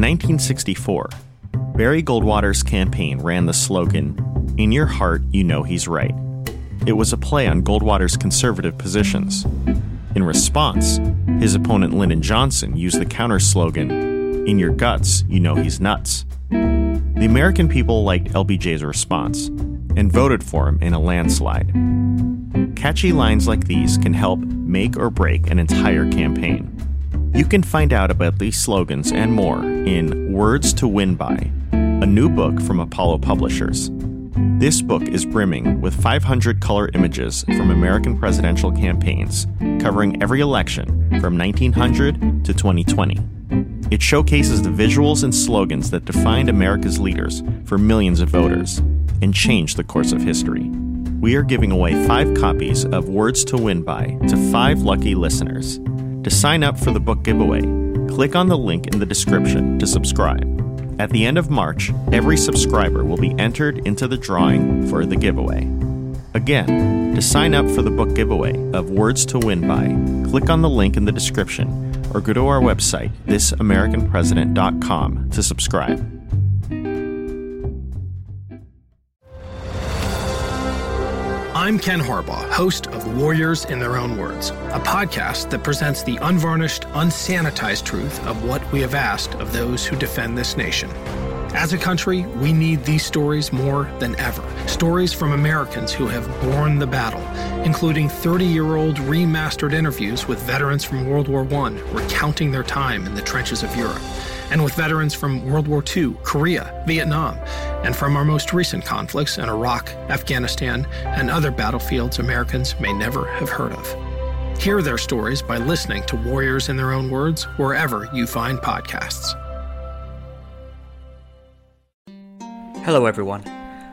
In 1964, Barry Goldwater's campaign ran the slogan, In Your Heart, You Know He's Right. It was a play on Goldwater's conservative positions. In response, his opponent Lyndon Johnson used the counter slogan, In Your Guts, You Know He's Nuts. The American people liked LBJ's response and voted for him in a landslide. Catchy lines like these can help make or break an entire campaign. You can find out about these slogans and more in Words to Win By, a new book from Apollo Publishers. This book is brimming with 500 color images from American presidential campaigns covering every election from 1900 to 2020. It showcases the visuals and slogans that defined America's leaders for millions of voters and changed the course of history we are giving away five copies of Words to Win By to five lucky listeners. To sign up for the book giveaway, click on the link in the description to subscribe. At the end of March, every subscriber will be entered into the drawing for the giveaway. Again, to sign up for the book giveaway of Words to Win By, click on the link in the description or go to our website, thisamericanpresident.com, to subscribe. I'm Ken Harbaugh, host of Warriors in Their Own Words, a podcast that presents the unvarnished, unsanitized truth of what we have asked of those who defend this nation. As a country, we need these stories more than ever. Stories from Americans who have borne the battle, including 30 year old remastered interviews with veterans from World War I recounting their time in the trenches of Europe and with veterans from World War II, Korea, Vietnam, and from our most recent conflicts in Iraq, Afghanistan, and other battlefields Americans may never have heard of. Hear their stories by listening to Warriors in Their Own Words wherever you find podcasts. Hello, everyone.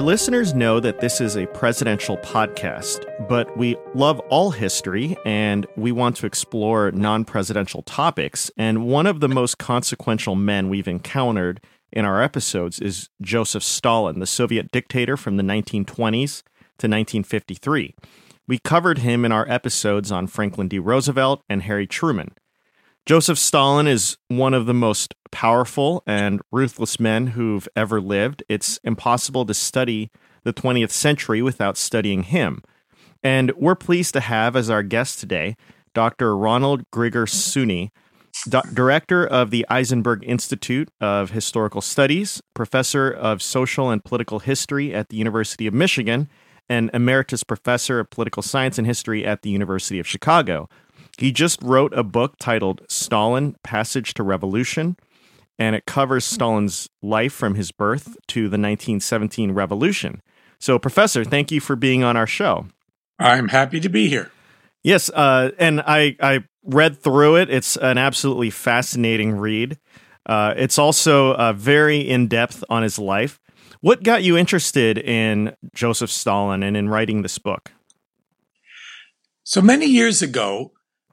Our listeners know that this is a presidential podcast, but we love all history and we want to explore non presidential topics. And one of the most consequential men we've encountered in our episodes is Joseph Stalin, the Soviet dictator from the 1920s to 1953. We covered him in our episodes on Franklin D. Roosevelt and Harry Truman. Joseph Stalin is one of the most powerful and ruthless men who've ever lived. It's impossible to study the 20th century without studying him. And we're pleased to have as our guest today Dr. Ronald Grigor Suny, director of the Eisenberg Institute of Historical Studies, professor of social and political history at the University of Michigan, and emeritus professor of political science and history at the University of Chicago. He just wrote a book titled Stalin Passage to Revolution, and it covers Stalin's life from his birth to the 1917 revolution. So, Professor, thank you for being on our show. I'm happy to be here. Yes, uh, and I, I read through it. It's an absolutely fascinating read. Uh, it's also uh, very in depth on his life. What got you interested in Joseph Stalin and in writing this book? So many years ago,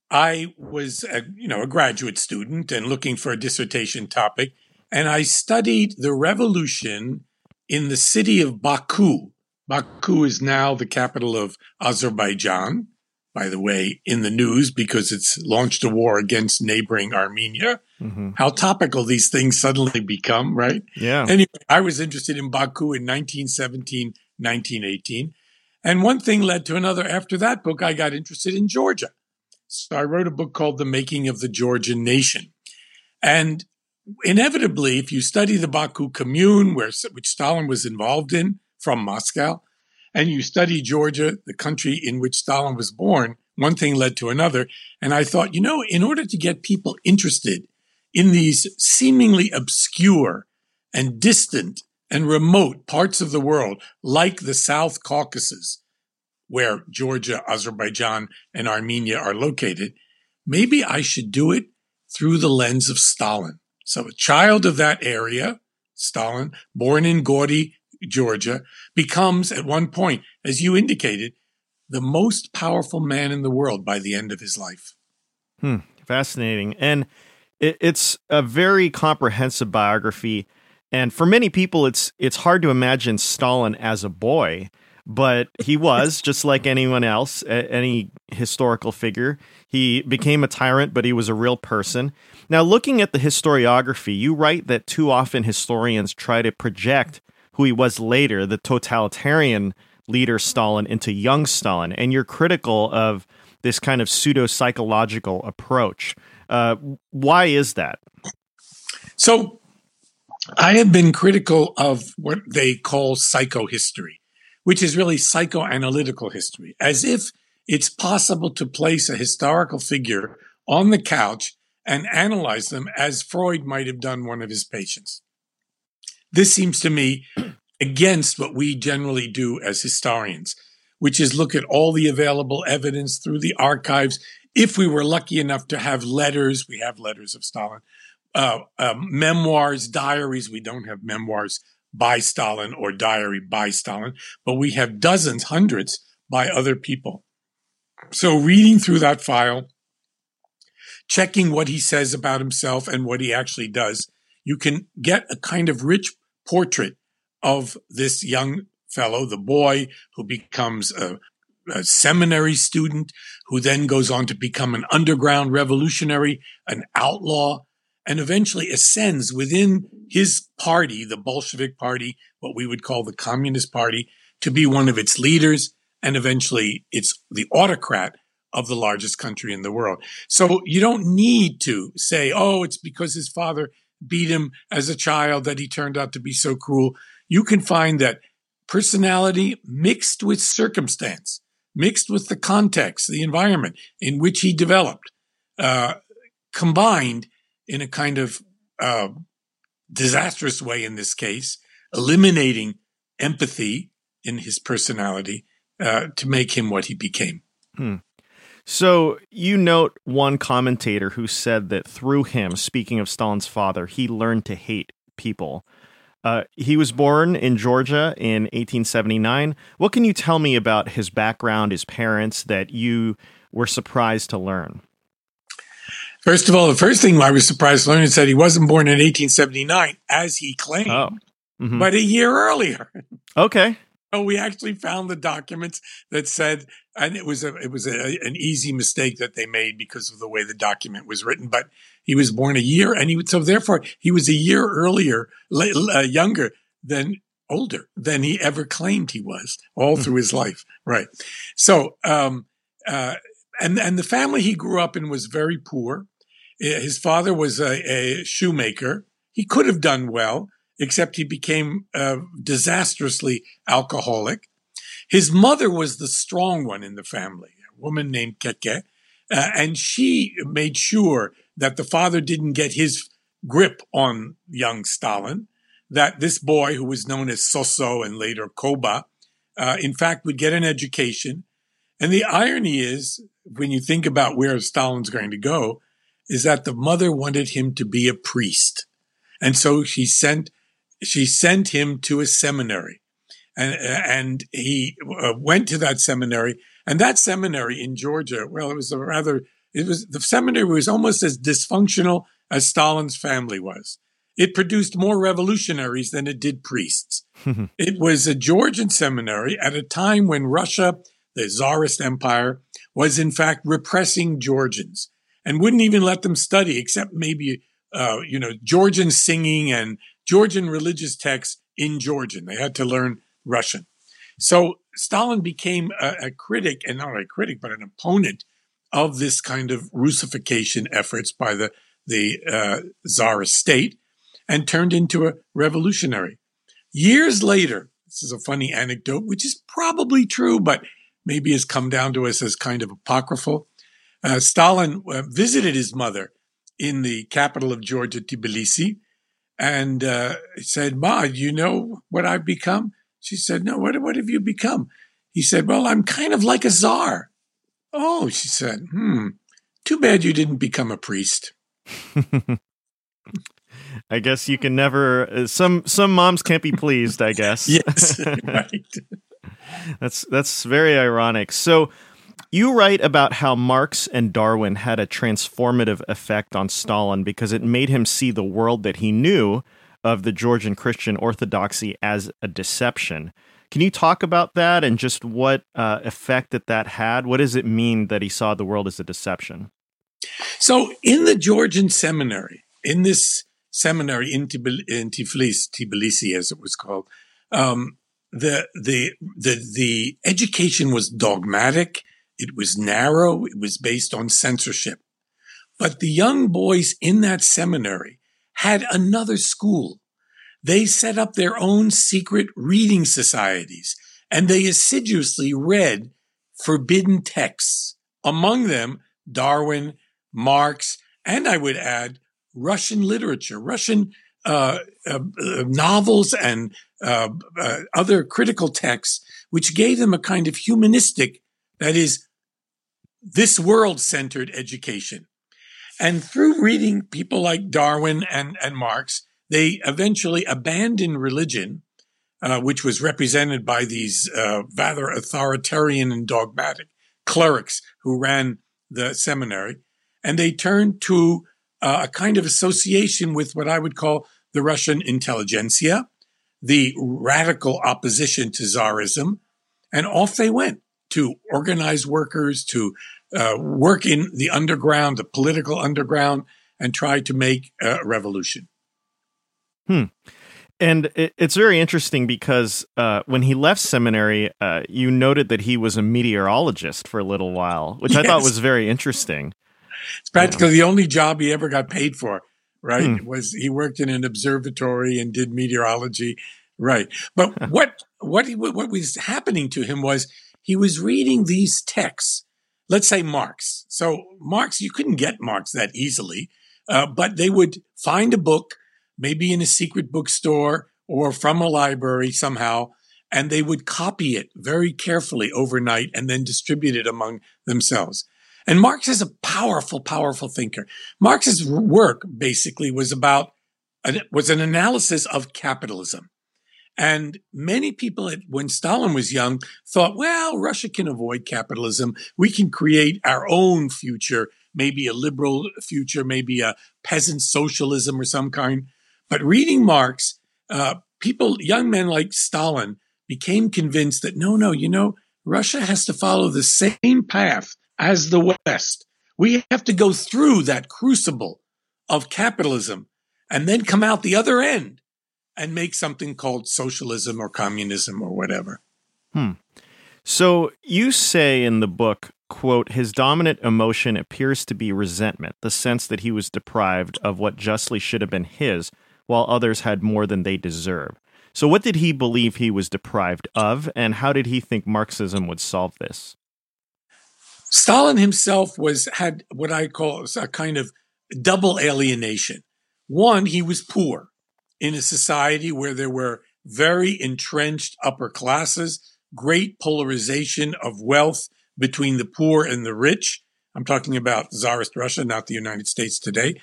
I was, a, you know, a graduate student and looking for a dissertation topic, and I studied the revolution in the city of Baku. Baku is now the capital of Azerbaijan, by the way, in the news because it's launched a war against neighboring Armenia. Mm-hmm. How topical these things suddenly become, right? Yeah. Anyway, I was interested in Baku in 1917, 1918. And one thing led to another. After that book, I got interested in Georgia. So I wrote a book called The Making of the Georgian Nation. And inevitably, if you study the Baku Commune, where, which Stalin was involved in from Moscow, and you study Georgia, the country in which Stalin was born, one thing led to another. And I thought, you know, in order to get people interested in these seemingly obscure and distant and remote parts of the world, like the South Caucasus, where Georgia, Azerbaijan, and Armenia are located, maybe I should do it through the lens of Stalin. So a child of that area, Stalin, born in Gori, Georgia, becomes at one point, as you indicated, the most powerful man in the world by the end of his life. Hmm, fascinating. And it, it's a very comprehensive biography. And for many people, it's it's hard to imagine Stalin as a boy, but he was just like anyone else, any historical figure. He became a tyrant, but he was a real person. Now, looking at the historiography, you write that too often historians try to project who he was later, the totalitarian leader Stalin, into young Stalin, and you're critical of this kind of pseudo psychological approach. Uh, why is that? So, I have been critical of what they call psychohistory, which is really psychoanalytical history, as if it's possible to place a historical figure on the couch and analyze them as Freud might have done one of his patients. This seems to me against what we generally do as historians, which is look at all the available evidence through the archives. If we were lucky enough to have letters, we have letters of Stalin, uh, um, memoirs, diaries. We don't have memoirs by Stalin or diary by Stalin, but we have dozens, hundreds by other people. So reading through that file, checking what he says about himself and what he actually does, you can get a kind of rich portrait of this young fellow, the boy who becomes a, a, seminary student, who then goes on to become an underground revolutionary, an outlaw, and eventually ascends within his party, the Bolshevik Party, what we would call the Communist Party, to be one of its leaders, and eventually it's the autocrat of the largest country in the world. So you don't need to say, oh, it's because his father beat him as a child that he turned out to be so cruel you can find that personality mixed with circumstance, mixed with the context, the environment in which he developed, uh, combined in a kind of uh, disastrous way in this case, eliminating empathy in his personality uh, to make him what he became. Hmm. So you note one commentator who said that through him, speaking of Stalin's father, he learned to hate people. Uh, he was born in Georgia in 1879. What can you tell me about his background, his parents, that you were surprised to learn? First of all, the first thing I was surprised to learn is that he wasn't born in 1879, as he claimed, oh. mm-hmm. but a year earlier. Okay. So we actually found the documents that said, and it was a, it was a, an easy mistake that they made because of the way the document was written. But he was born a year, and he so therefore he was a year earlier, uh, younger than older than he ever claimed he was all hmm. through his life. Right. So, um, uh, and and the family he grew up in was very poor. His father was a, a shoemaker. He could have done well except he became uh, disastrously alcoholic. His mother was the strong one in the family, a woman named Keke, uh, and she made sure that the father didn't get his grip on young Stalin, that this boy, who was known as Soso and later Koba, uh, in fact, would get an education. And the irony is, when you think about where Stalin's going to go, is that the mother wanted him to be a priest. And so she sent she sent him to a seminary and, and he uh, went to that seminary and that seminary in Georgia, well, it was a rather, it was, the seminary was almost as dysfunctional as Stalin's family was. It produced more revolutionaries than it did priests. it was a Georgian seminary at a time when Russia, the Tsarist Empire, was in fact repressing Georgians and wouldn't even let them study except maybe, uh, you know, Georgian singing and Georgian religious texts in Georgian. They had to learn Russian. So Stalin became a, a, critic, and not a critic, but an opponent of this kind of Russification efforts by the, the uh, Tsarist state and turned into a revolutionary. Years later, this is a funny anecdote, which is probably true, but maybe has come down to us as kind of apocryphal. Uh, Stalin uh, visited his mother in the capital of Georgia, Tbilisi, and uh, said, Ma, you know what I've become? She said, No, what, what have you become? He said, Well, I'm kind of like a czar. Oh, she said, Hmm, too bad you didn't become a priest. I guess you can never. Uh, some some moms can't be pleased. I guess. yes, right. that's that's very ironic. So, you write about how Marx and Darwin had a transformative effect on Stalin because it made him see the world that he knew of the Georgian Christian orthodoxy as a deception. Can you talk about that and just what uh, effect that that had? What does it mean that he saw the world as a deception? So, in the Georgian seminary, in this seminary in, in Tiflis, Tbilisi, as it was called, um, the the the the education was dogmatic. It was narrow. It was based on censorship. But the young boys in that seminary had another school. They set up their own secret reading societies and they assiduously read forbidden texts, among them Darwin, Marx, and I would add Russian literature, Russian uh, uh, uh, novels and uh, uh, other critical texts, which gave them a kind of humanistic, that is, this world centered education. And through reading people like Darwin and, and Marx, they eventually abandoned religion, uh, which was represented by these rather authoritarian and dogmatic clerics who ran the seminary, and they turned to uh, a kind of association with what I would call the Russian intelligentsia, the radical opposition to czarism. and off they went to organize workers, to uh, work in the underground, the political underground, and try to make a revolution. Hmm. And it's very interesting because uh, when he left seminary, uh, you noted that he was a meteorologist for a little while, which yes. I thought was very interesting. It's practically the only job he ever got paid for, right? Hmm. Was he worked in an observatory and did meteorology, right? But what what he, what was happening to him was he was reading these texts. Let's say Marx. So Marx, you couldn't get Marx that easily, uh, but they would find a book, maybe in a secret bookstore or from a library somehow, and they would copy it very carefully overnight and then distribute it among themselves. And Marx is a powerful, powerful thinker. Marx's work basically was about, was an analysis of capitalism. And many people, when Stalin was young, thought, well, Russia can avoid capitalism. We can create our own future, maybe a liberal future, maybe a peasant socialism or some kind. But reading Marx, uh, people, young men like Stalin, became convinced that no, no, you know, Russia has to follow the same path as the West. We have to go through that crucible of capitalism and then come out the other end and make something called socialism or communism or whatever. Hmm. So you say in the book, quote, his dominant emotion appears to be resentment, the sense that he was deprived of what justly should have been his, while others had more than they deserve. So what did he believe he was deprived of, and how did he think Marxism would solve this? Stalin himself was had what I call a kind of double alienation. One, he was poor in a society where there were very entrenched upper classes, great polarization of wealth between the poor and the rich. I'm talking about Tsarist Russia, not the United States today.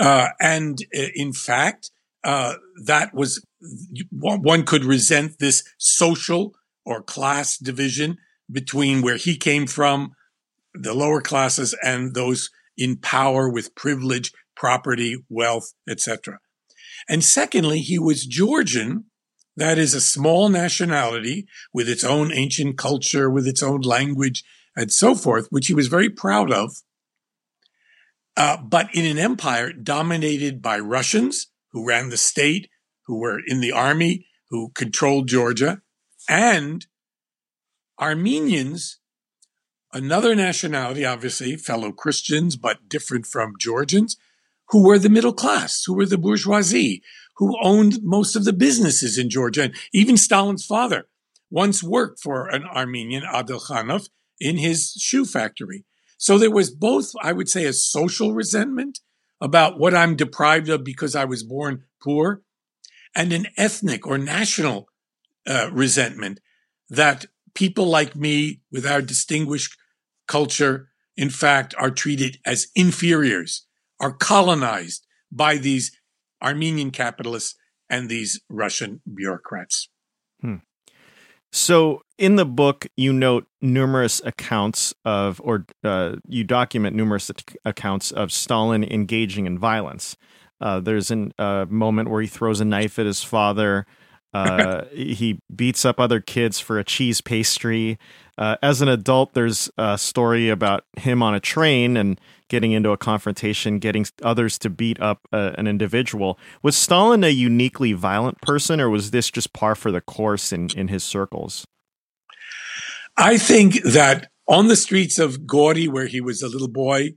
Uh, and uh, in fact, uh, that was one could resent this social or class division between where he came from the lower classes and those in power with privilege, property, wealth, etc. And secondly, he was Georgian. That is a small nationality with its own ancient culture, with its own language, and so forth, which he was very proud of. Uh, but in an empire dominated by Russians who ran the state, who were in the army, who controlled Georgia, and Armenians Another nationality, obviously, fellow Christians, but different from Georgians, who were the middle class, who were the bourgeoisie, who owned most of the businesses in Georgia. And even Stalin's father once worked for an Armenian, Adelkhanov, in his shoe factory. So there was both, I would say, a social resentment about what I'm deprived of because I was born poor, and an ethnic or national uh, resentment that people like me with our distinguished culture, in fact, are treated as inferiors, are colonized by these Armenian capitalists and these Russian bureaucrats. Hmm. So, in the book, you note numerous accounts of, or uh, you document numerous accounts of Stalin engaging in violence. Uh, there's a uh, moment where he throws a knife at his father. Uh, he beats up other kids for a cheese pastry. Uh, as an adult, there's a story about him on a train and getting into a confrontation, getting others to beat up uh, an individual. Was Stalin a uniquely violent person, or was this just par for the course in, in his circles? I think that on the streets of Gori, where he was a little boy,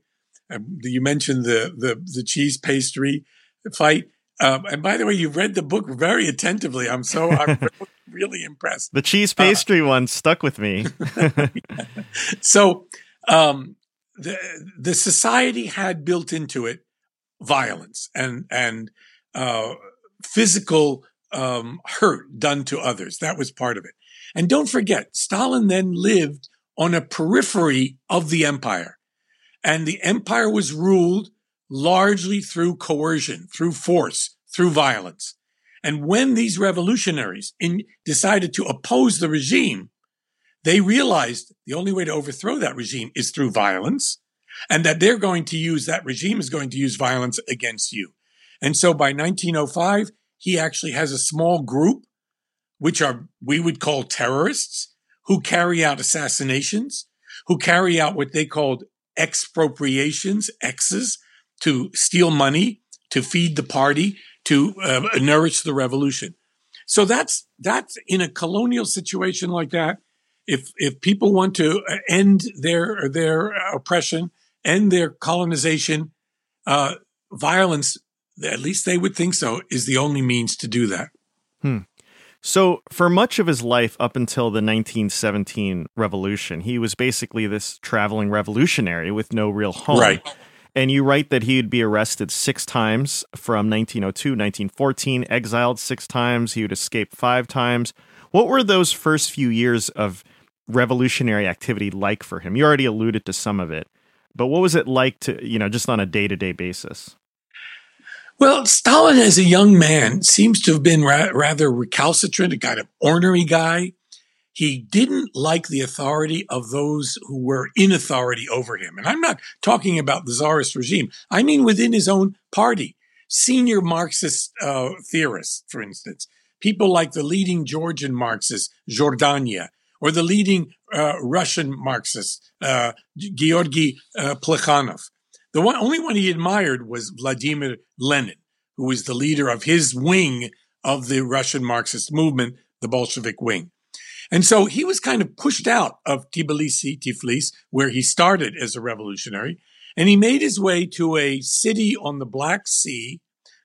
um, you mentioned the, the, the cheese pastry fight. Um, and by the way, you read the book very attentively. I'm so I'm really impressed. The cheese uh, pastry uh, one stuck with me. so um, the the society had built into it violence and and uh, physical um, hurt done to others. That was part of it. And don't forget, Stalin then lived on a periphery of the empire, and the empire was ruled largely through coercion, through force, through violence. And when these revolutionaries in, decided to oppose the regime, they realized the only way to overthrow that regime is through violence and that they're going to use that regime is going to use violence against you. And so by 1905, he actually has a small group, which are, we would call terrorists, who carry out assassinations, who carry out what they called expropriations, X's, to steal money, to feed the party, to uh, nourish the revolution. So that's that's in a colonial situation like that. If if people want to uh, end their their oppression, end their colonization, uh, violence, at least they would think so, is the only means to do that. Hmm. So, for much of his life up until the 1917 revolution, he was basically this traveling revolutionary with no real home. Right. And you write that he'd be arrested six times from 1902, 1914, exiled six times. He would escape five times. What were those first few years of revolutionary activity like for him? You already alluded to some of it, but what was it like to, you know, just on a day to day basis? Well, Stalin as a young man seems to have been ra- rather recalcitrant, a kind of ornery guy. He didn't like the authority of those who were in authority over him. And I'm not talking about the czarist regime. I mean within his own party. Senior Marxist uh, theorists, for instance, people like the leading Georgian Marxist, Jordania, or the leading uh, Russian Marxist, uh, Georgy uh, Plekhanov. The one, only one he admired was Vladimir Lenin, who was the leader of his wing of the Russian Marxist movement, the Bolshevik wing. And so he was kind of pushed out of Tbilisi, Tiflis, where he started as a revolutionary, and he made his way to a city on the Black Sea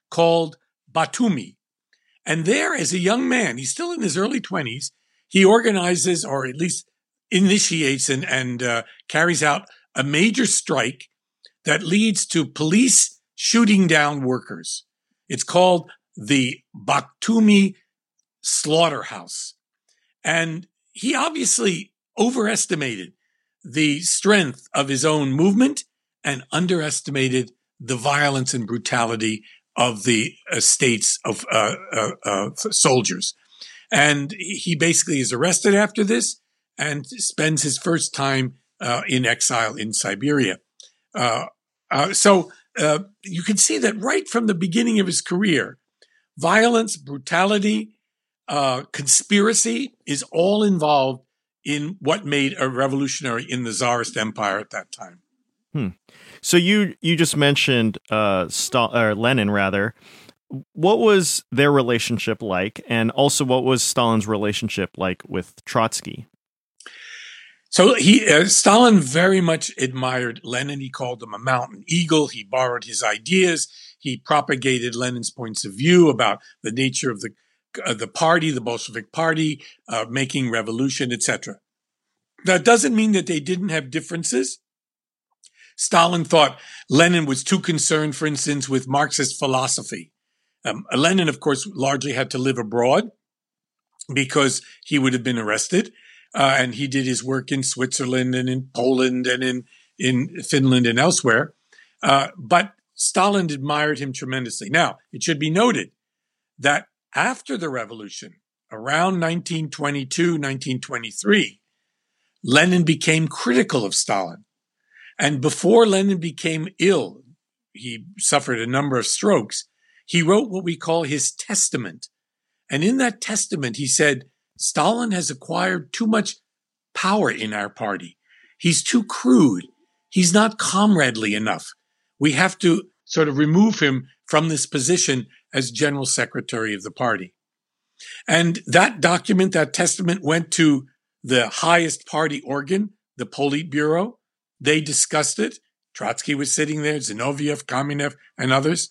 called Batumi. And there, as a young man, he's still in his early 20s, he organizes or at least initiates and, and uh, carries out a major strike that leads to police shooting down workers. It's called the Batumi Slaughterhouse. And he obviously overestimated the strength of his own movement and underestimated the violence and brutality of the states of uh, uh, uh, soldiers. And he basically is arrested after this and spends his first time uh, in exile in Siberia. Uh, uh, so you can see that right from the beginning of his career, violence, brutality, uh, conspiracy is all involved in what made a revolutionary in the Tsarist Empire at that time. Hmm. So you you just mentioned uh, Stal- or Lenin rather. What was their relationship like, and also what was Stalin's relationship like with Trotsky? So he uh, Stalin very much admired Lenin. He called him a mountain eagle. He borrowed his ideas. He propagated Lenin's points of view about the nature of the uh, the party, the Bolshevik Party, uh, making revolution, etc. That doesn't mean that they didn't have differences. Stalin thought Lenin was too concerned, for instance, with Marxist philosophy. Um, Lenin, of course, largely had to live abroad because he would have been arrested. Uh, and he did his work in Switzerland and in Poland and in, in Finland and elsewhere. Uh, but Stalin admired him tremendously. Now, it should be noted that after the revolution, around 1922, 1923, Lenin became critical of Stalin. And before Lenin became ill, he suffered a number of strokes. He wrote what we call his testament. And in that testament, he said, Stalin has acquired too much power in our party. He's too crude. He's not comradely enough. We have to sort of remove him from this position as general secretary of the party. And that document, that testament went to the highest party organ, the Politburo. They discussed it. Trotsky was sitting there, Zinoviev, Kamenev, and others.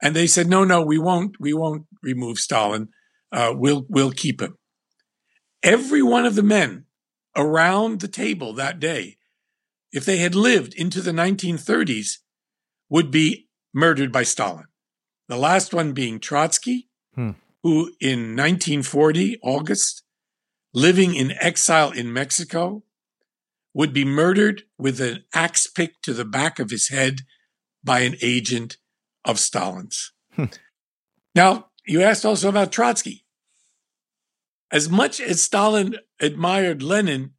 And they said, no, no, we won't, we won't remove Stalin. Uh, we'll, we'll keep him. Every one of the men around the table that day, if they had lived into the 1930s, would be murdered by Stalin. The last one being Trotsky, hmm. who in 1940, August, living in exile in Mexico, would be murdered with an axe pick to the back of his head by an agent of Stalin's. Hmm. Now, you asked also about Trotsky. As much as Stalin admired Lenin,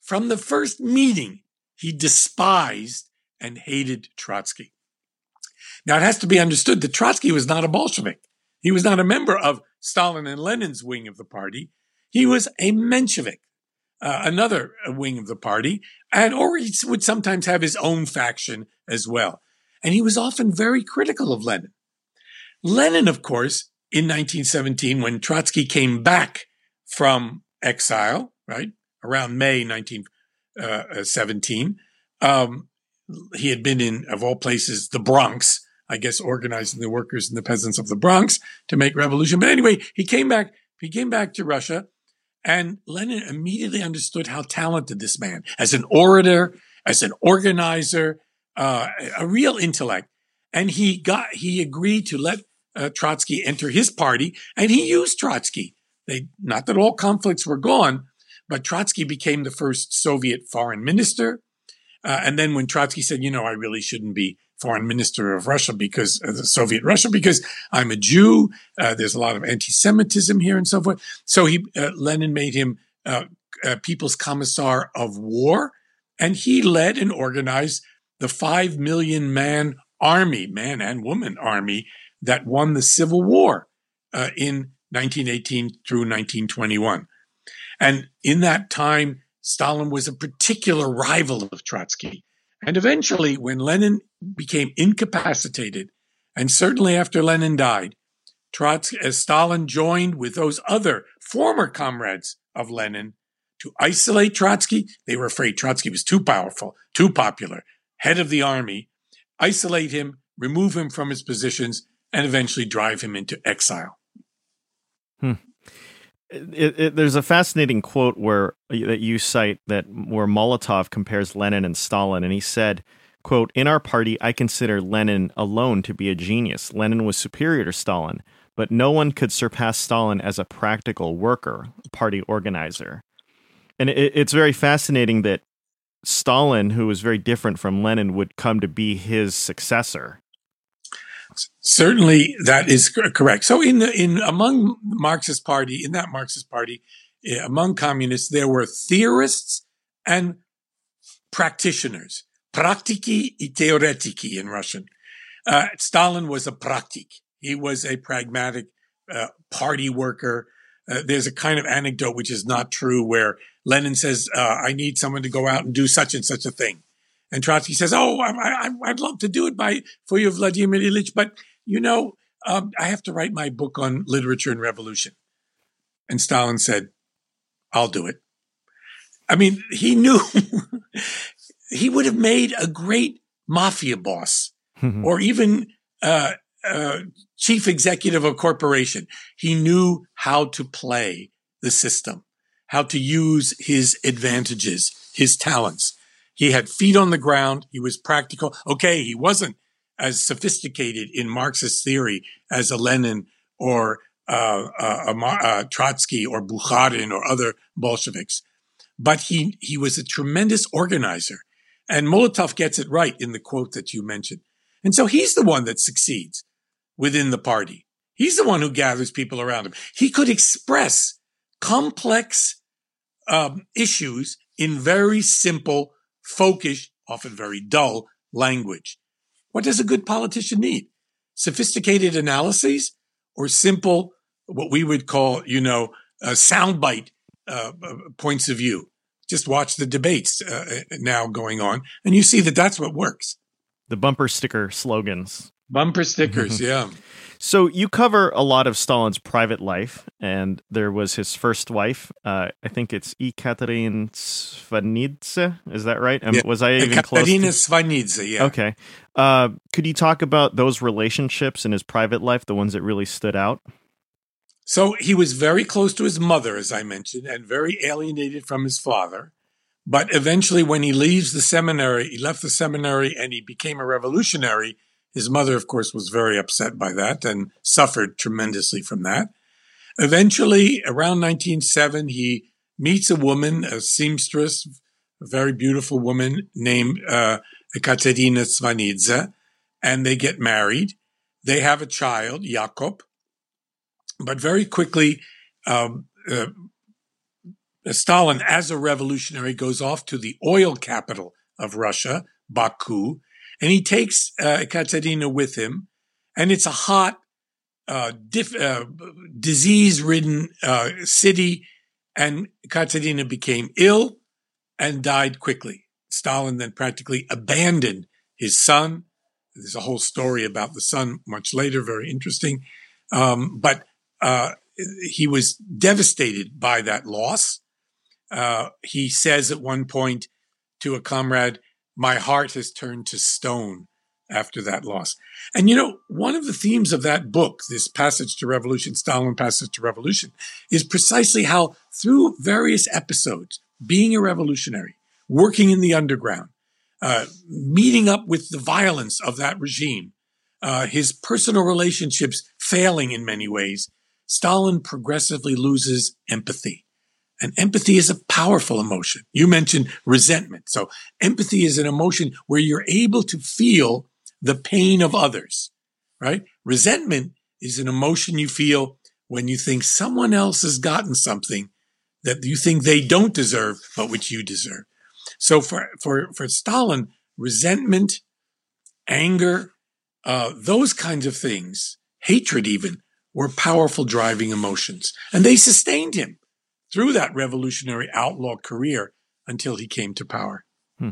from the first meeting, he despised and hated Trotsky. Now, it has to be understood that Trotsky was not a Bolshevik. He was not a member of Stalin and Lenin's wing of the party. He was a Menshevik, uh, another wing of the party, and or he would sometimes have his own faction as well. And he was often very critical of Lenin. Lenin, of course, in 1917 when Trotsky came back from exile, right, around May 1917. Um, he had been in, of all places, the Bronx, I guess, organizing the workers and the peasants of the Bronx to make revolution. But anyway, he came back, he came back to Russia and Lenin immediately understood how talented this man, as an orator, as an organizer, uh, a real intellect. And he got, he agreed to let uh, Trotsky enter his party, and he used Trotsky. They, not that all conflicts were gone, but Trotsky became the first Soviet foreign minister. Uh, and then when Trotsky said, you know, I really shouldn't be foreign minister of Russia because of the Soviet Russia because I'm a Jew. Uh, there's a lot of anti-Semitism here and so forth. So he, uh, Lenin made him uh, uh, People's Commissar of War, and he led and organized the five million man army, man and woman army that won the Civil War uh, in 1918 through 1921. And in that time, Stalin was a particular rival of Trotsky. And eventually, when Lenin became incapacitated, and certainly after Lenin died, Trotsky, as Stalin joined with those other former comrades of Lenin to isolate Trotsky. They were afraid Trotsky was too powerful, too popular, head of the army, isolate him, remove him from his positions, and eventually drive him into exile. Hmm. It, it, there's a fascinating quote where that you cite that where Molotov compares Lenin and Stalin, and he said, "quote In our party, I consider Lenin alone to be a genius. Lenin was superior to Stalin, but no one could surpass Stalin as a practical worker, party organizer." And it, it's very fascinating that Stalin, who was very different from Lenin, would come to be his successor. Certainly, that is correct. So, in the in among Marxist Party, in that Marxist Party, eh, among communists, there were theorists and practitioners, praktiki i teoretiki in Russian. Uh, Stalin was a praktik. He was a pragmatic uh, party worker. Uh, there's a kind of anecdote which is not true where Lenin says, uh, "I need someone to go out and do such and such a thing," And Trotsky says, "Oh, I, would love to do it by for you, Vladimir Ilyich, but you know, um, I have to write my book on literature and revolution." And Stalin said, "I'll do it." I mean, he knew he would have made a great mafia boss or even uh, uh, chief executive of a corporation. He knew how to play the system, how to use his advantages, his talents. He had feet on the ground. He was practical. Okay, he wasn't as sophisticated in Marxist theory as a Lenin or uh, uh, uh, Trotsky or Bukharin or other Bolsheviks, but he he was a tremendous organizer. And Molotov gets it right in the quote that you mentioned. And so he's the one that succeeds within the party. He's the one who gathers people around him. He could express complex um, issues in very simple, folkish, often very dull language. What does a good politician need? Sophisticated analyses or simple, what we would call, you know, soundbite uh, uh, points of view? Just watch the debates uh, now going on, and you see that that's what works. The bumper sticker slogans. Bumper stickers, yeah. So you cover a lot of Stalin's private life, and there was his first wife. Uh, I think it's Ekaterina Svanidze. Is that right? Um, yeah. Was I even close? Ekaterina Svanidze, yeah. Okay. Uh, could you talk about those relationships in his private life, the ones that really stood out? So he was very close to his mother, as I mentioned, and very alienated from his father. But eventually, when he leaves the seminary, he left the seminary and he became a revolutionary his mother, of course, was very upset by that and suffered tremendously from that. Eventually, around 1907, he meets a woman, a seamstress, a very beautiful woman named uh, Ekaterina Svanidze, and they get married. They have a child, Jakob, but very quickly, um, uh, Stalin, as a revolutionary, goes off to the oil capital of Russia, Baku, and he takes uh, with him, and it's a hot, uh, uh, disease-ridden uh, city, and Ekaterina became ill and died quickly. Stalin then practically abandoned his son. There's a whole story about the son much later, very interesting. Um, but uh, he was devastated by that loss. Uh, he says at one point to a comrade, my heart has turned to stone after that loss. And you know, one of the themes of that book, this Passage to Revolution, Stalin Passage to Revolution, is precisely how through various episodes, being a revolutionary, working in the underground, uh, meeting up with the violence of that regime, uh, his personal relationships failing in many ways, Stalin progressively loses empathy. And empathy is a powerful emotion. You mentioned resentment. So empathy is an emotion where you're able to feel the pain of others, right? Resentment is an emotion you feel when you think someone else has gotten something that you think they don't deserve, but which you deserve. So for, for, for Stalin, resentment, anger, uh, those kinds of things, hatred even, were powerful driving emotions. And they sustained him through that revolutionary outlaw career until he came to power. Hmm.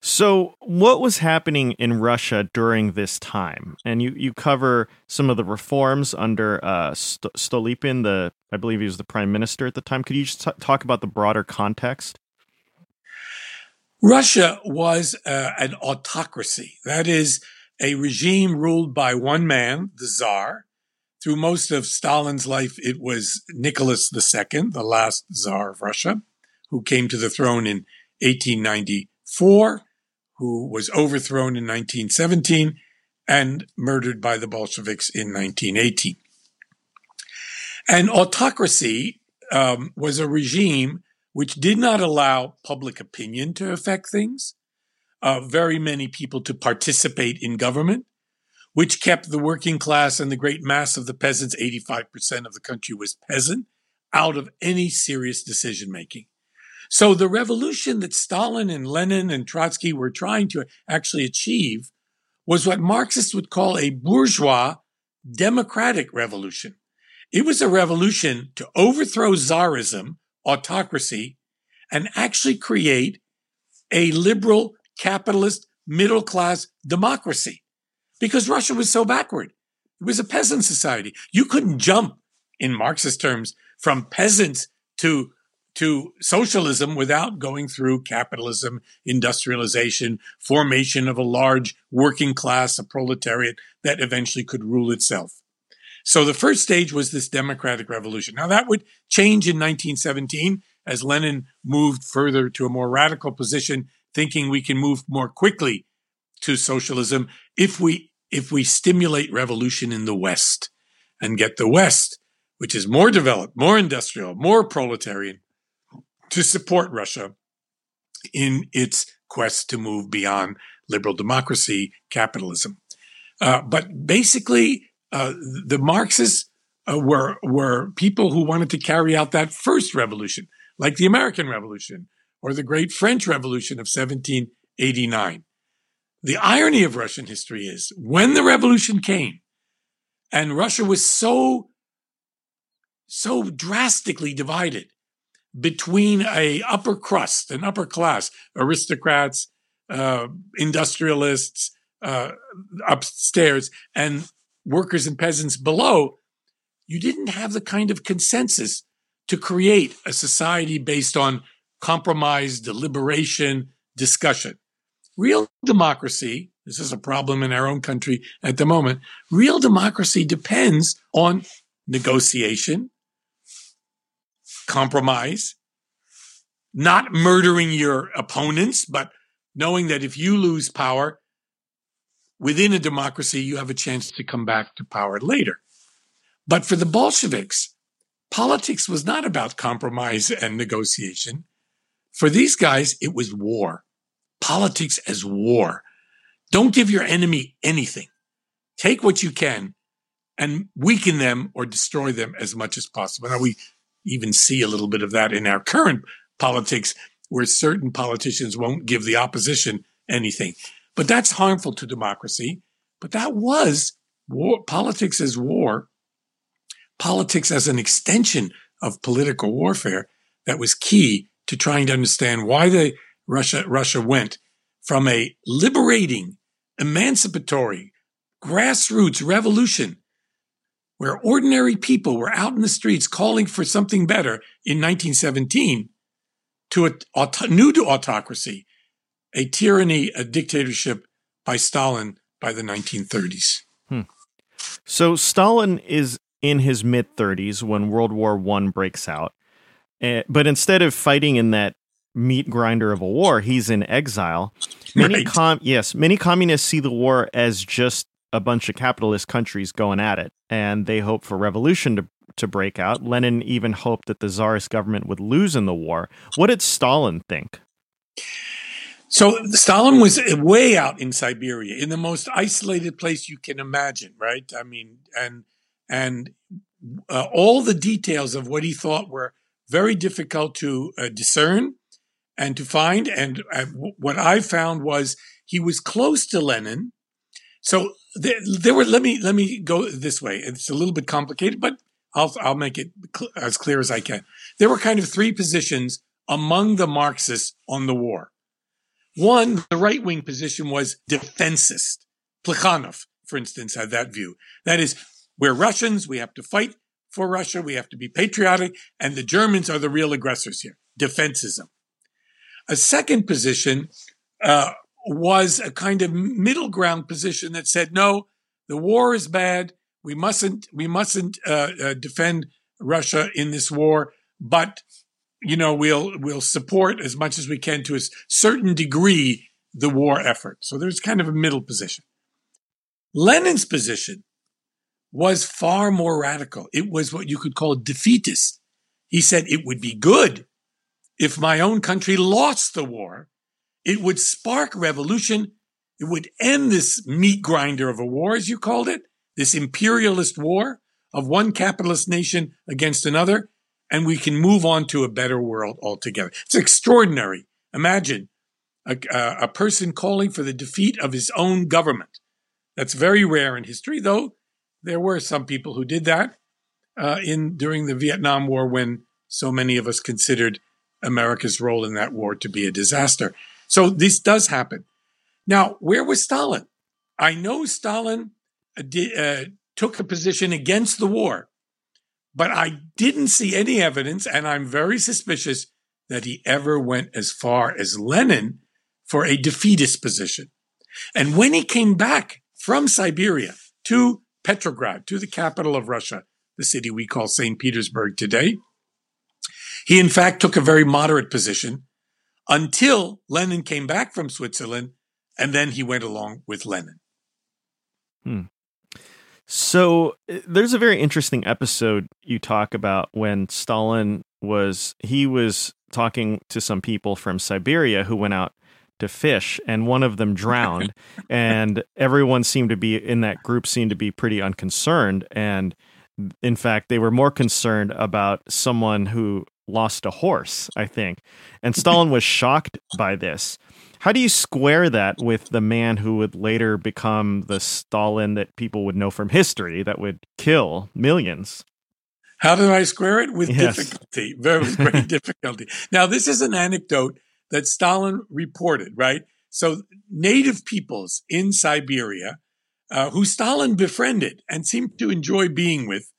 So, what was happening in Russia during this time? And you, you cover some of the reforms under uh, St- Stolypin, the I believe he was the prime minister at the time. Could you just t- talk about the broader context? Russia was uh, an autocracy. That is, a regime ruled by one man, the Tsar, through most of Stalin's life, it was Nicholas II, the last Tsar of Russia, who came to the throne in 1894, who was overthrown in 1917 and murdered by the Bolsheviks in 1918. And autocracy um, was a regime which did not allow public opinion to affect things, uh, very many people to participate in government, which kept the working class and the great mass of the peasants, 85% of the country was peasant, out of any serious decision making. So the revolution that Stalin and Lenin and Trotsky were trying to actually achieve was what Marxists would call a bourgeois democratic revolution. It was a revolution to overthrow czarism, autocracy, and actually create a liberal, capitalist, middle class democracy because Russia was so backward. It was a peasant society. You couldn't jump in Marxist terms from peasants to to socialism without going through capitalism, industrialization, formation of a large working class, a proletariat that eventually could rule itself. So the first stage was this democratic revolution. Now that would change in 1917 as Lenin moved further to a more radical position, thinking we can move more quickly to socialism if we if we stimulate revolution in the West and get the West, which is more developed, more industrial, more proletarian, to support Russia in its quest to move beyond liberal democracy, capitalism. Uh, but basically, uh, the Marxists uh, were were people who wanted to carry out that first revolution, like the American Revolution or the Great French Revolution of 1789. The irony of Russian history is when the revolution came, and Russia was so so drastically divided between a upper crust, an upper class, aristocrats, uh, industrialists uh, upstairs, and workers and peasants below, you didn't have the kind of consensus to create a society based on compromise, deliberation, discussion. Real democracy, this is a problem in our own country at the moment, real democracy depends on negotiation, compromise, not murdering your opponents, but knowing that if you lose power within a democracy, you have a chance to come back to power later. But for the Bolsheviks, politics was not about compromise and negotiation. For these guys, it was war. Politics as war. Don't give your enemy anything. Take what you can and weaken them or destroy them as much as possible. Now, we even see a little bit of that in our current politics where certain politicians won't give the opposition anything. But that's harmful to democracy. But that was war, politics as war, politics as an extension of political warfare that was key to trying to understand why the Russia, Russia went from a liberating, emancipatory, grassroots revolution where ordinary people were out in the streets calling for something better in 1917 to a new to autocracy, a tyranny, a dictatorship by Stalin by the 1930s. Hmm. So Stalin is in his mid 30s when World War One breaks out, uh, but instead of fighting in that meat grinder of a war, he's in exile. Many right. com- yes, many communists see the war as just a bunch of capitalist countries going at it, and they hope for revolution to to break out. Lenin even hoped that the czarist government would lose in the war. What did Stalin think? So Stalin was way out in Siberia, in the most isolated place you can imagine, right? I mean, and and uh, all the details of what he thought were very difficult to uh, discern and to find. And uh, what I found was he was close to Lenin. So there, there were. Let me let me go this way. It's a little bit complicated, but I'll I'll make it cl- as clear as I can. There were kind of three positions among the Marxists on the war. One, the right wing position was defensist. Plekhanov, for instance, had that view. That is, we're Russians. We have to fight for Russia. We have to be patriotic, and the Germans are the real aggressors here. Defensism. A second position uh, was a kind of middle ground position that said, no, the war is bad. We mustn't, we mustn't uh, uh, defend Russia in this war, but you know, we'll we'll support as much as we can to a certain degree the war effort. So there's kind of a middle position. Lenin's position was far more radical. It was what you could call defeatist. He said it would be good if my own country lost the war it would spark revolution. It would end this meat grinder of a war, as you called it, this imperialist war of one capitalist nation against another, and we can move on to a better world altogether. It's extraordinary. Imagine a, a person calling for the defeat of his own government. That's very rare in history, though there were some people who did that uh, in during the Vietnam War when so many of us considered America's role in that war to be a disaster. So this does happen. Now, where was Stalin? I know Stalin uh, uh, took a position against the war, but I didn't see any evidence, and I'm very suspicious that he ever went as far as Lenin for a defeatist position. And when he came back from Siberia to Petrograd, to the capital of Russia, the city we call St. Petersburg today, he in fact took a very moderate position until Lenin came back from Switzerland, and then he went along with Lenin. Hmm. So uh, there's a very interesting episode you talk about when Stalin was he was talking to some people from Siberia who went out to fish and one of them drowned and everyone seemed to be in that group seemed to be pretty unconcerned and in fact they were more concerned about someone who lost a horse i think and stalin was shocked by this how do you square that with the man who would later become the Stalin that people would know from history that would kill millions? How did I square it? With yes. difficulty, very great difficulty. Now, this is an anecdote that Stalin reported, right? So, native peoples in Siberia, uh, who Stalin befriended and seemed to enjoy being with,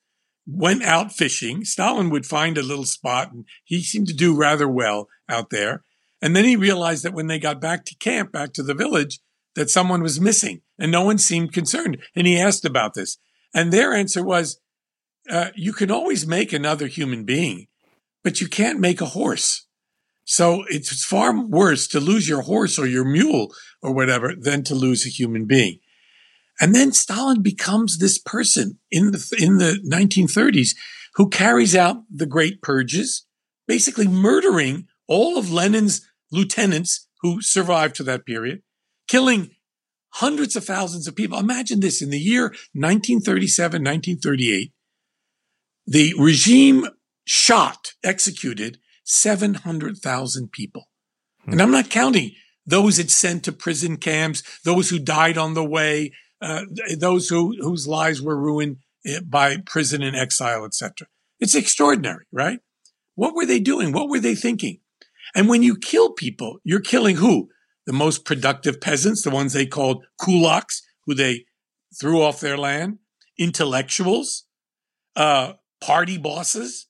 went out fishing. Stalin would find a little spot, and he seemed to do rather well out there. And then he realized that when they got back to camp, back to the village, that someone was missing and no one seemed concerned. And he asked about this. And their answer was, uh, you can always make another human being, but you can't make a horse. So it's far worse to lose your horse or your mule or whatever than to lose a human being. And then Stalin becomes this person in the, in the 1930s who carries out the great purges, basically murdering all of Lenin's lieutenants who survived to that period, killing hundreds of thousands of people. Imagine this in the year 1937, 1938, the regime shot, executed 700,000 people. Hmm. And I'm not counting those it sent to prison camps, those who died on the way, uh, those who, whose lives were ruined eh, by prison and exile, etc. It's extraordinary, right? What were they doing? What were they thinking? And when you kill people, you're killing who? The most productive peasants, the ones they called kulaks, who they threw off their land, intellectuals, uh, party bosses,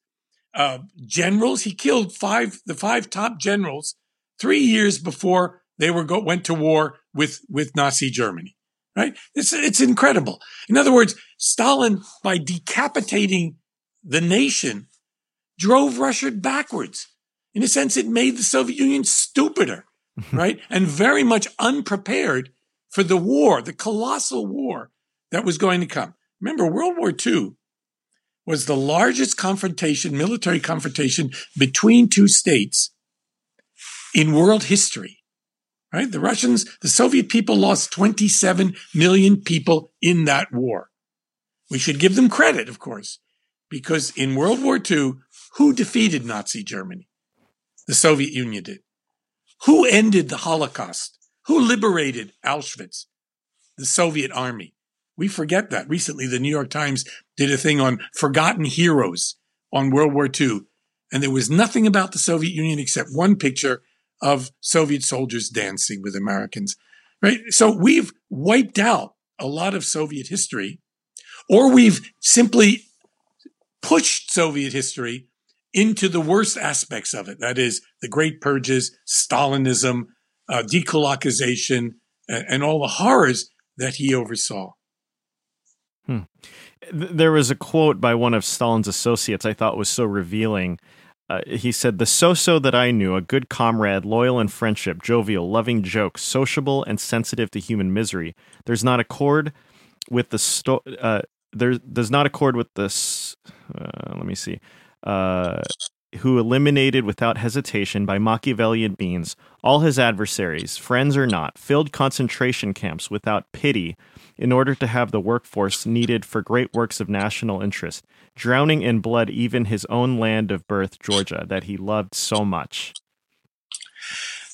uh, generals. He killed five, the five top generals three years before they were go, went to war with, with Nazi Germany. Right? It's, it's incredible. In other words, Stalin, by decapitating the nation, drove Russia backwards in a sense, it made the Soviet Union stupider, right? and very much unprepared for the war, the colossal war that was going to come. Remember, World War II was the largest confrontation, military confrontation between two states in world history. Right? The Russians, the Soviet people lost 27 million people in that war. We should give them credit, of course, because in World War II, who defeated Nazi Germany? The Soviet Union did. Who ended the Holocaust? Who liberated Auschwitz? The Soviet army. We forget that. Recently, the New York Times did a thing on forgotten heroes on World War II. And there was nothing about the Soviet Union except one picture of Soviet soldiers dancing with Americans. Right? So we've wiped out a lot of Soviet history, or we've simply pushed Soviet history into the worst aspects of it. That is the great purges, Stalinism, uh, dekulakization, and, and, all the horrors that he oversaw. Hmm. There was a quote by one of Stalin's associates I thought was so revealing. Uh, he said, The so so that I knew, a good comrade, loyal in friendship, jovial, loving jokes, sociable, and sensitive to human misery. There's not accord with the sto- uh, there does not accord with this. Uh, let me see uh, who eliminated without hesitation by Machiavellian means all his adversaries, friends or not, filled concentration camps without pity in order to have the workforce needed for great works of national interest, drowning in blood even his own land of birth, Georgia, that he loved so much.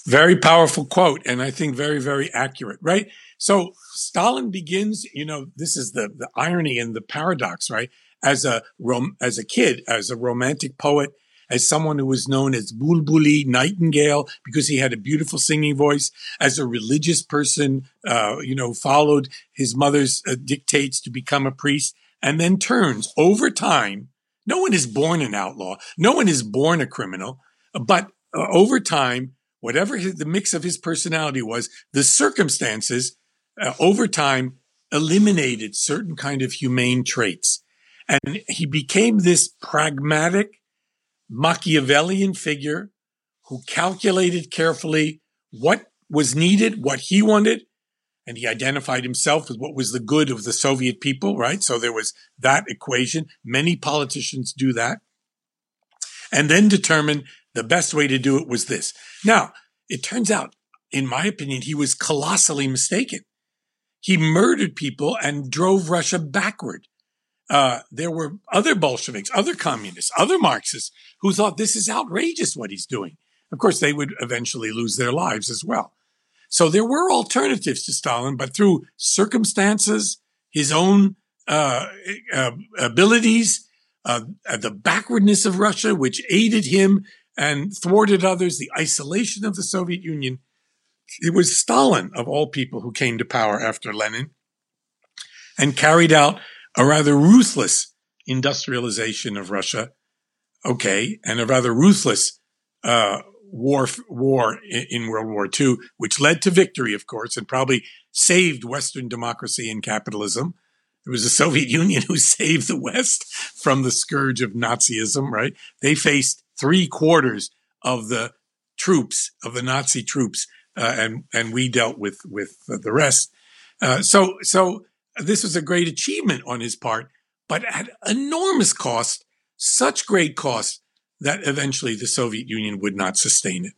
Very powerful quote, and I think very, very accurate, right? So Stalin begins, you know, this is the, the irony and the paradox, right? as a rom- as a kid, as a romantic poet, as someone who was known as Bulbuli Nightingale because he had a beautiful singing voice, as a religious person, uh, you know, followed his mother's uh, dictates to become a priest, and then turns over time, No one is born an outlaw. No one is born a criminal. But uh, over time, whatever his, the mix of his personality was, the circumstances uh, over time eliminated certain kind of humane traits. And he became this pragmatic Machiavellian figure who calculated carefully what was needed, what he wanted, and he identified himself with what was the good of the Soviet people, right? So there was that equation. Many politicians do that. And then determined the best way to do it was this. Now, it turns out, in my opinion, he was colossally mistaken. He murdered people and drove Russia backward. Uh, there were other Bolsheviks, other communists, other Marxists who thought this is outrageous what he's doing. Of course, they would eventually lose their lives as well. So there were alternatives to Stalin, but through circumstances, his own uh, uh, abilities, uh, the backwardness of Russia, which aided him and thwarted others, the isolation of the Soviet Union. It was Stalin, of all people, who came to power after Lenin and carried out a rather ruthless industrialization of Russia. Okay. And a rather ruthless, uh, war, war in World War II, which led to victory, of course, and probably saved Western democracy and capitalism. It was the Soviet Union who saved the West from the scourge of Nazism, right? They faced three quarters of the troops of the Nazi troops, uh, and and we dealt with with the rest. Uh, so so this was a great achievement on his part, but at enormous cost, such great cost that eventually the Soviet Union would not sustain it.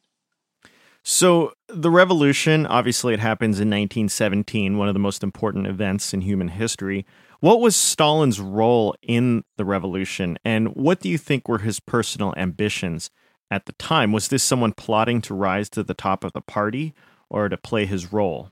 So the revolution, obviously, it happens in 1917, one of the most important events in human history. What was Stalin's role in the revolution, and what do you think were his personal ambitions at the time? Was this someone plotting to rise to the top of the party or to play his role?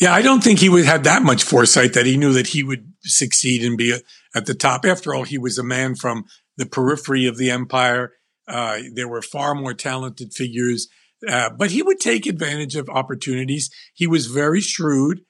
Yeah, I don't think he would have that much foresight that he knew that he would succeed and be at the top. After all, he was a man from the periphery of the empire. Uh, there were far more talented figures, uh, but he would take advantage of opportunities. He was very shrewd.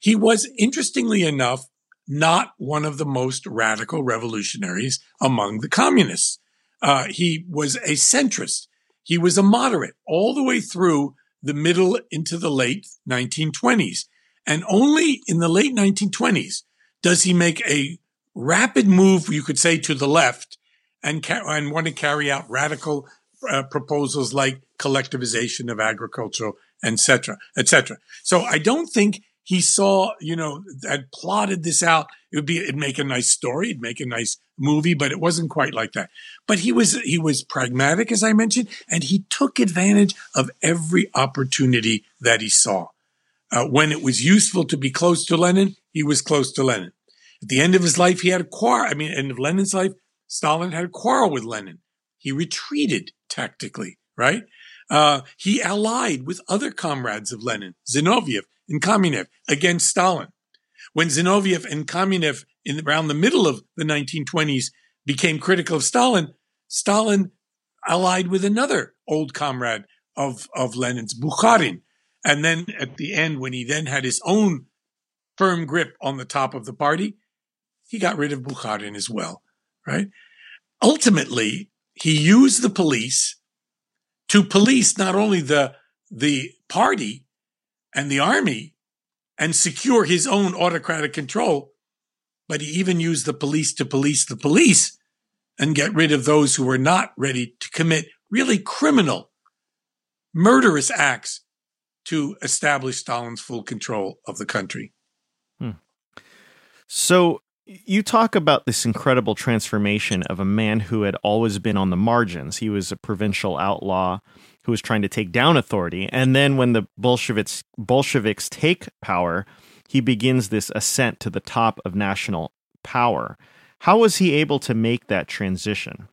He was, interestingly enough, not one of the most radical revolutionaries among the communists. Uh, he was a centrist. He was a moderate all the way through the middle into the late 1920s. And only in the late 1920s does he make a rapid move, you could say, to the left and, ca- and want to carry out radical uh, proposals like collectivization of agriculture, etc., etc. So I don't think he saw, you know, and plotted this out. It would be, it'd make a nice story, it'd make a nice movie, but it wasn't quite like that. But he was, he was pragmatic, as I mentioned, and he took advantage of every opportunity that he saw. Uh, when it was useful to be close to Lenin, he was close to Lenin. At the end of his life, he had a quarrel. I mean, end of Lenin's life, Stalin had a quarrel with Lenin. He retreated tactically, right? Uh, he allied with other comrades of Lenin, Zinoviev and Kamenev, against Stalin. When Zinoviev and Kamenev, in around the middle of the 1920s, became critical of Stalin, Stalin allied with another old comrade of, of Lenin's, Bukharin. And then at the end, when he then had his own firm grip on the top of the party, he got rid of Bukharin as well, right? Ultimately, he used the police to police not only the, the party and the army and secure his own autocratic control, but he even used the police to police the police and get rid of those who were not ready to commit really criminal, murderous acts to establish Stalin's full control of the country. Hmm. So you talk about this incredible transformation of a man who had always been on the margins. He was a provincial outlaw who was trying to take down authority. And then when the Bolsheviks Bolsheviks take power, he begins this ascent to the top of national power. How was he able to make that transition?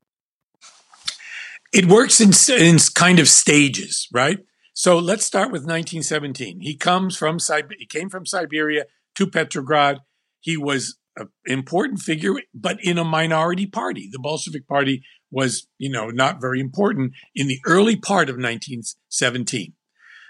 It works in, in kind of stages, right? So let's start with 1917. He comes from he came from Siberia to Petrograd. He was an important figure, but in a minority party. The Bolshevik Party was, you know, not very important in the early part of 1917.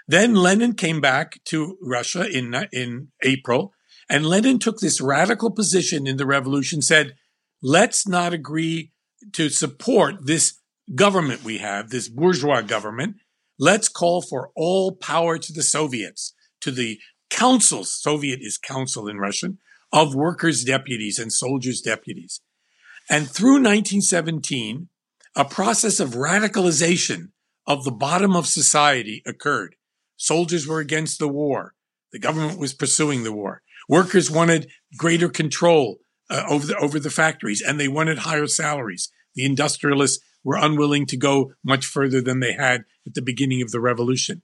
Then Lenin came back to Russia in, in April, and Lenin took this radical position in the revolution, said, let's not agree to support this government we have, this bourgeois government. Let's call for all power to the Soviets, to the councils. Soviet is council in Russian of workers' deputies and soldiers' deputies. And through 1917, a process of radicalization of the bottom of society occurred. Soldiers were against the war. The government was pursuing the war. Workers wanted greater control uh, over the, over the factories and they wanted higher salaries. The industrialists were unwilling to go much further than they had at the beginning of the revolution.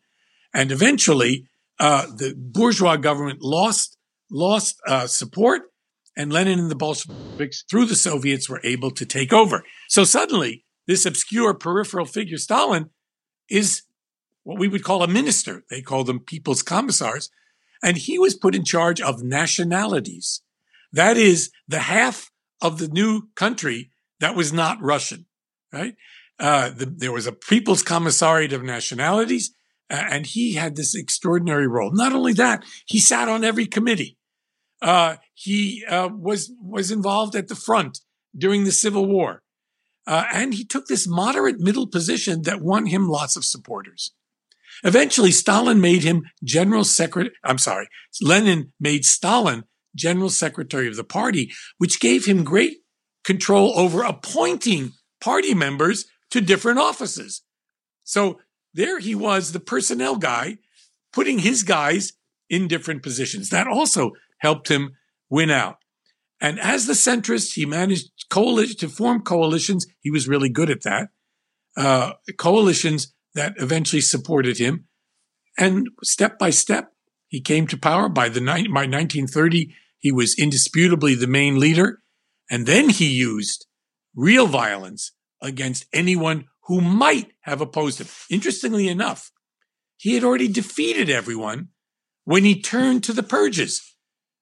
And eventually, uh, the bourgeois government lost lost uh, support, and Lenin and the Bolsheviks, through the Soviets, were able to take over. So suddenly, this obscure peripheral figure, Stalin, is what we would call a minister. They call them people's commissars. And he was put in charge of nationalities. That is the half of the new country that was not Russian, right? Uh, the, there was a people's commissariat of nationalities, uh, and he had this extraordinary role. Not only that, he sat on every committee. Uh, he uh, was was involved at the front during the Civil War, uh, and he took this moderate middle position that won him lots of supporters. Eventually, Stalin made him general secretary. I'm sorry, Lenin made Stalin general secretary of the party, which gave him great control over appointing party members to different offices. So there he was, the personnel guy, putting his guys in different positions. That also helped him win out. And as the centrist, he managed coalition to form coalitions. He was really good at that. Uh, coalitions that eventually supported him. And step by step, he came to power. By the by 1930, he was indisputably the main leader. And then he used real violence against anyone who might have opposed him. Interestingly enough, he had already defeated everyone when he turned to the purges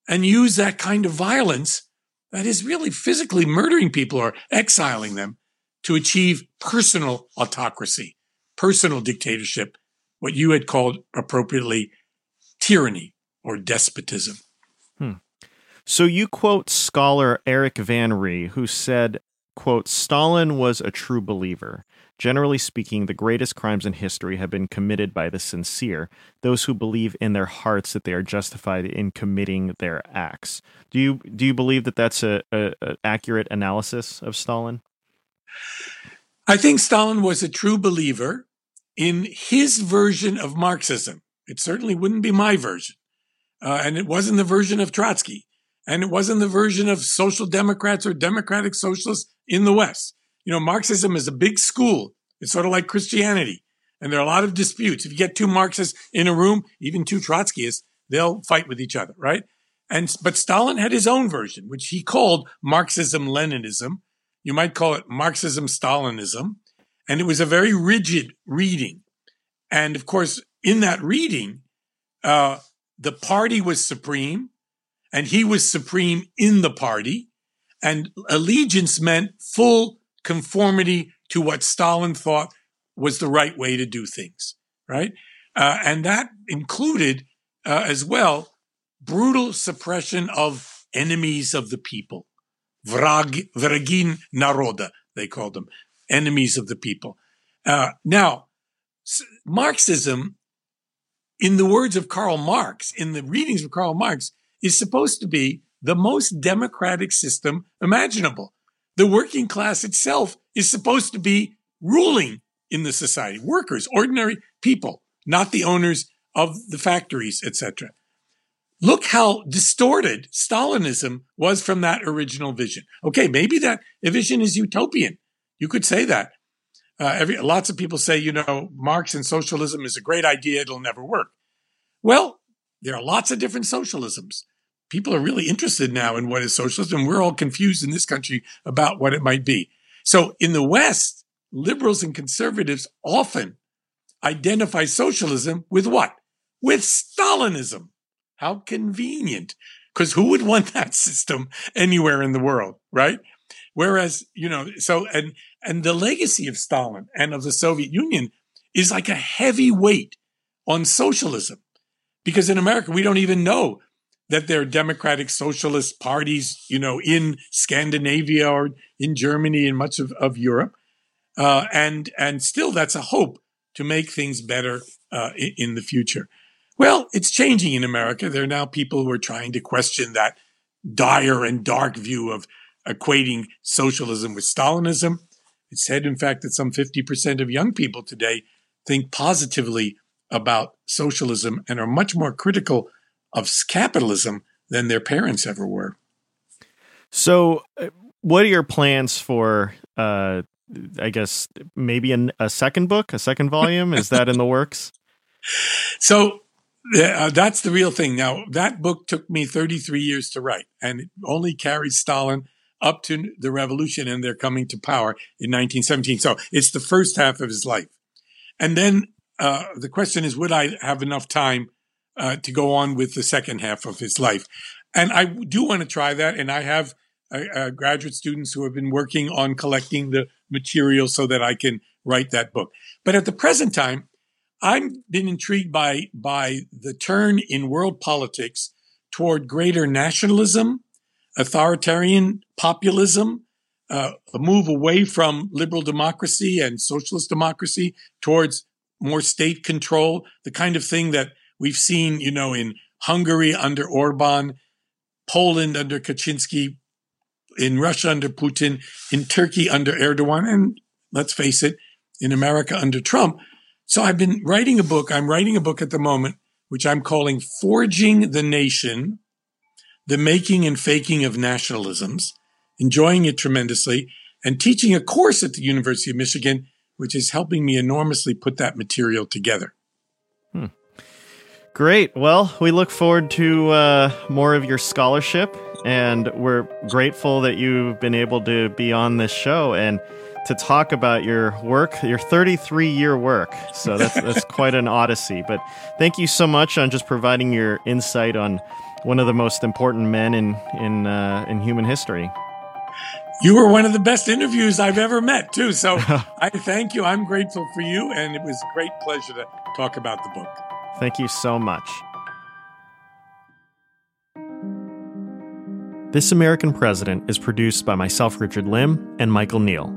and used that kind of violence that is really physically murdering people or exiling them to achieve personal autocracy, personal dictatorship, what you had called appropriately tyranny or despotism. Hmm. So you quote scholar Erik van Ree, who said, quote, Stalin was a true believer. Generally speaking, the greatest crimes in history have been committed by the sincere, those who believe in their hearts that they are justified in committing their acts. Do you do you believe that that's a, a, a accurate analysis of Stalin? I think Stalin was a true believer in his version of Marxism. It certainly wouldn't be my version, uh, and it wasn't the version of Trotsky, and it wasn't the version of social democrats or democratic socialists in the West you know, Marxism is a big school. It's sort of like Christianity. And there are a lot of disputes. If you get two Marxists in a room, even two Trotskyists, they'll fight with each other, right? And, but Stalin had his own version, which he called Marxism Leninism. You might call it Marxism Stalinism. And it was a very rigid reading. And of course, in that reading, uh, the party was supreme and he was supreme in the party. And allegiance meant full conformity to what Stalin thought was the right way to do things, right? Uh, and that included uh, as well brutal suppression of enemies of the people. Vrag, vragin naroda, they called them, enemies of the people. Uh, now, Marxism, in the words of Karl Marx, in the readings of Karl Marx, is supposed to be the most democratic system imaginable the working class itself is supposed to be ruling in the society. Workers, ordinary people, not the owners of the factories, etc. Look how distorted Stalinism was from that original vision. Okay, maybe that vision is utopian. You could say that. Uh, every, lots of people say, you know, Marx and socialism is a great idea. It'll never work. Well, there are lots of different socialisms people are really interested now in what is socialism. We're all confused in this country about what it might be. So in the West, liberals and conservatives often identify socialism with what? With Stalinism. How convenient. Because who would want that system anywhere in the world, right? Whereas, you know, so, and, and the legacy of Stalin and of the Soviet Union is like a heavy weight on socialism. Because in America, we don't even know that there are democratic socialist parties, you know, in Scandinavia or in Germany and much of, of Europe. Uh, and, and still that's a hope to make things better uh, in, in the future. Well, it's changing in America. There are now people who are trying to question that dire and dark view of equating socialism with Stalinism. It's said, in fact, that some 50% of young people today think positively about socialism and are much more critical of capitalism than their parents ever were. So, uh, what are your plans for? Uh, I guess maybe an, a second book, a second volume. Is that in the works? So uh, that's the real thing. Now, that book took me 33 years to write, and it only carries Stalin up to the revolution and they're coming to power in 1917. So it's the first half of his life. And then uh, the question is, would I have enough time uh, to go on with the second half of his life? And I do want to try that. And I have uh, uh, graduate students who have been working on collecting the material so that I can write that book. But at the present time, I've been intrigued by, by the turn in world politics toward greater nationalism, authoritarian populism, uh, a move away from liberal democracy and socialist democracy towards more state control, the kind of thing that we've seen, you know, in Hungary under Orban, Poland under Kaczynski, in Russia under Putin, in Turkey under Erdogan, and let's face it, in America under Trump. So I've been writing a book. I'm writing a book at the moment, which I'm calling Forging the Nation, the Making and Faking of Nationalisms, enjoying it tremendously, and teaching a course at the University of Michigan which is helping me enormously put that material together. Great. Well, we look forward to uh, more of your scholarship, and we're grateful that you've been able to be on this show and to talk about your work, your 33 year work. So that's that's quite an odyssey. But thank you so much on just providing your insight on one of the most important men in in uh, in human history. You were one of the best interviews I've ever met, too. So I thank you. I'm grateful for you, and it was a great pleasure to talk about the book. Thank you so much. This American President is produced by myself, Richard Lim, and Michael Neal.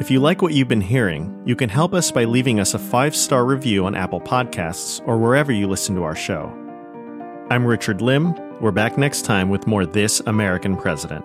If you like what you've been hearing, you can help us by leaving us a five star review on Apple Podcasts or wherever you listen to our show. I'm Richard Lim. We're back next time with more This American President.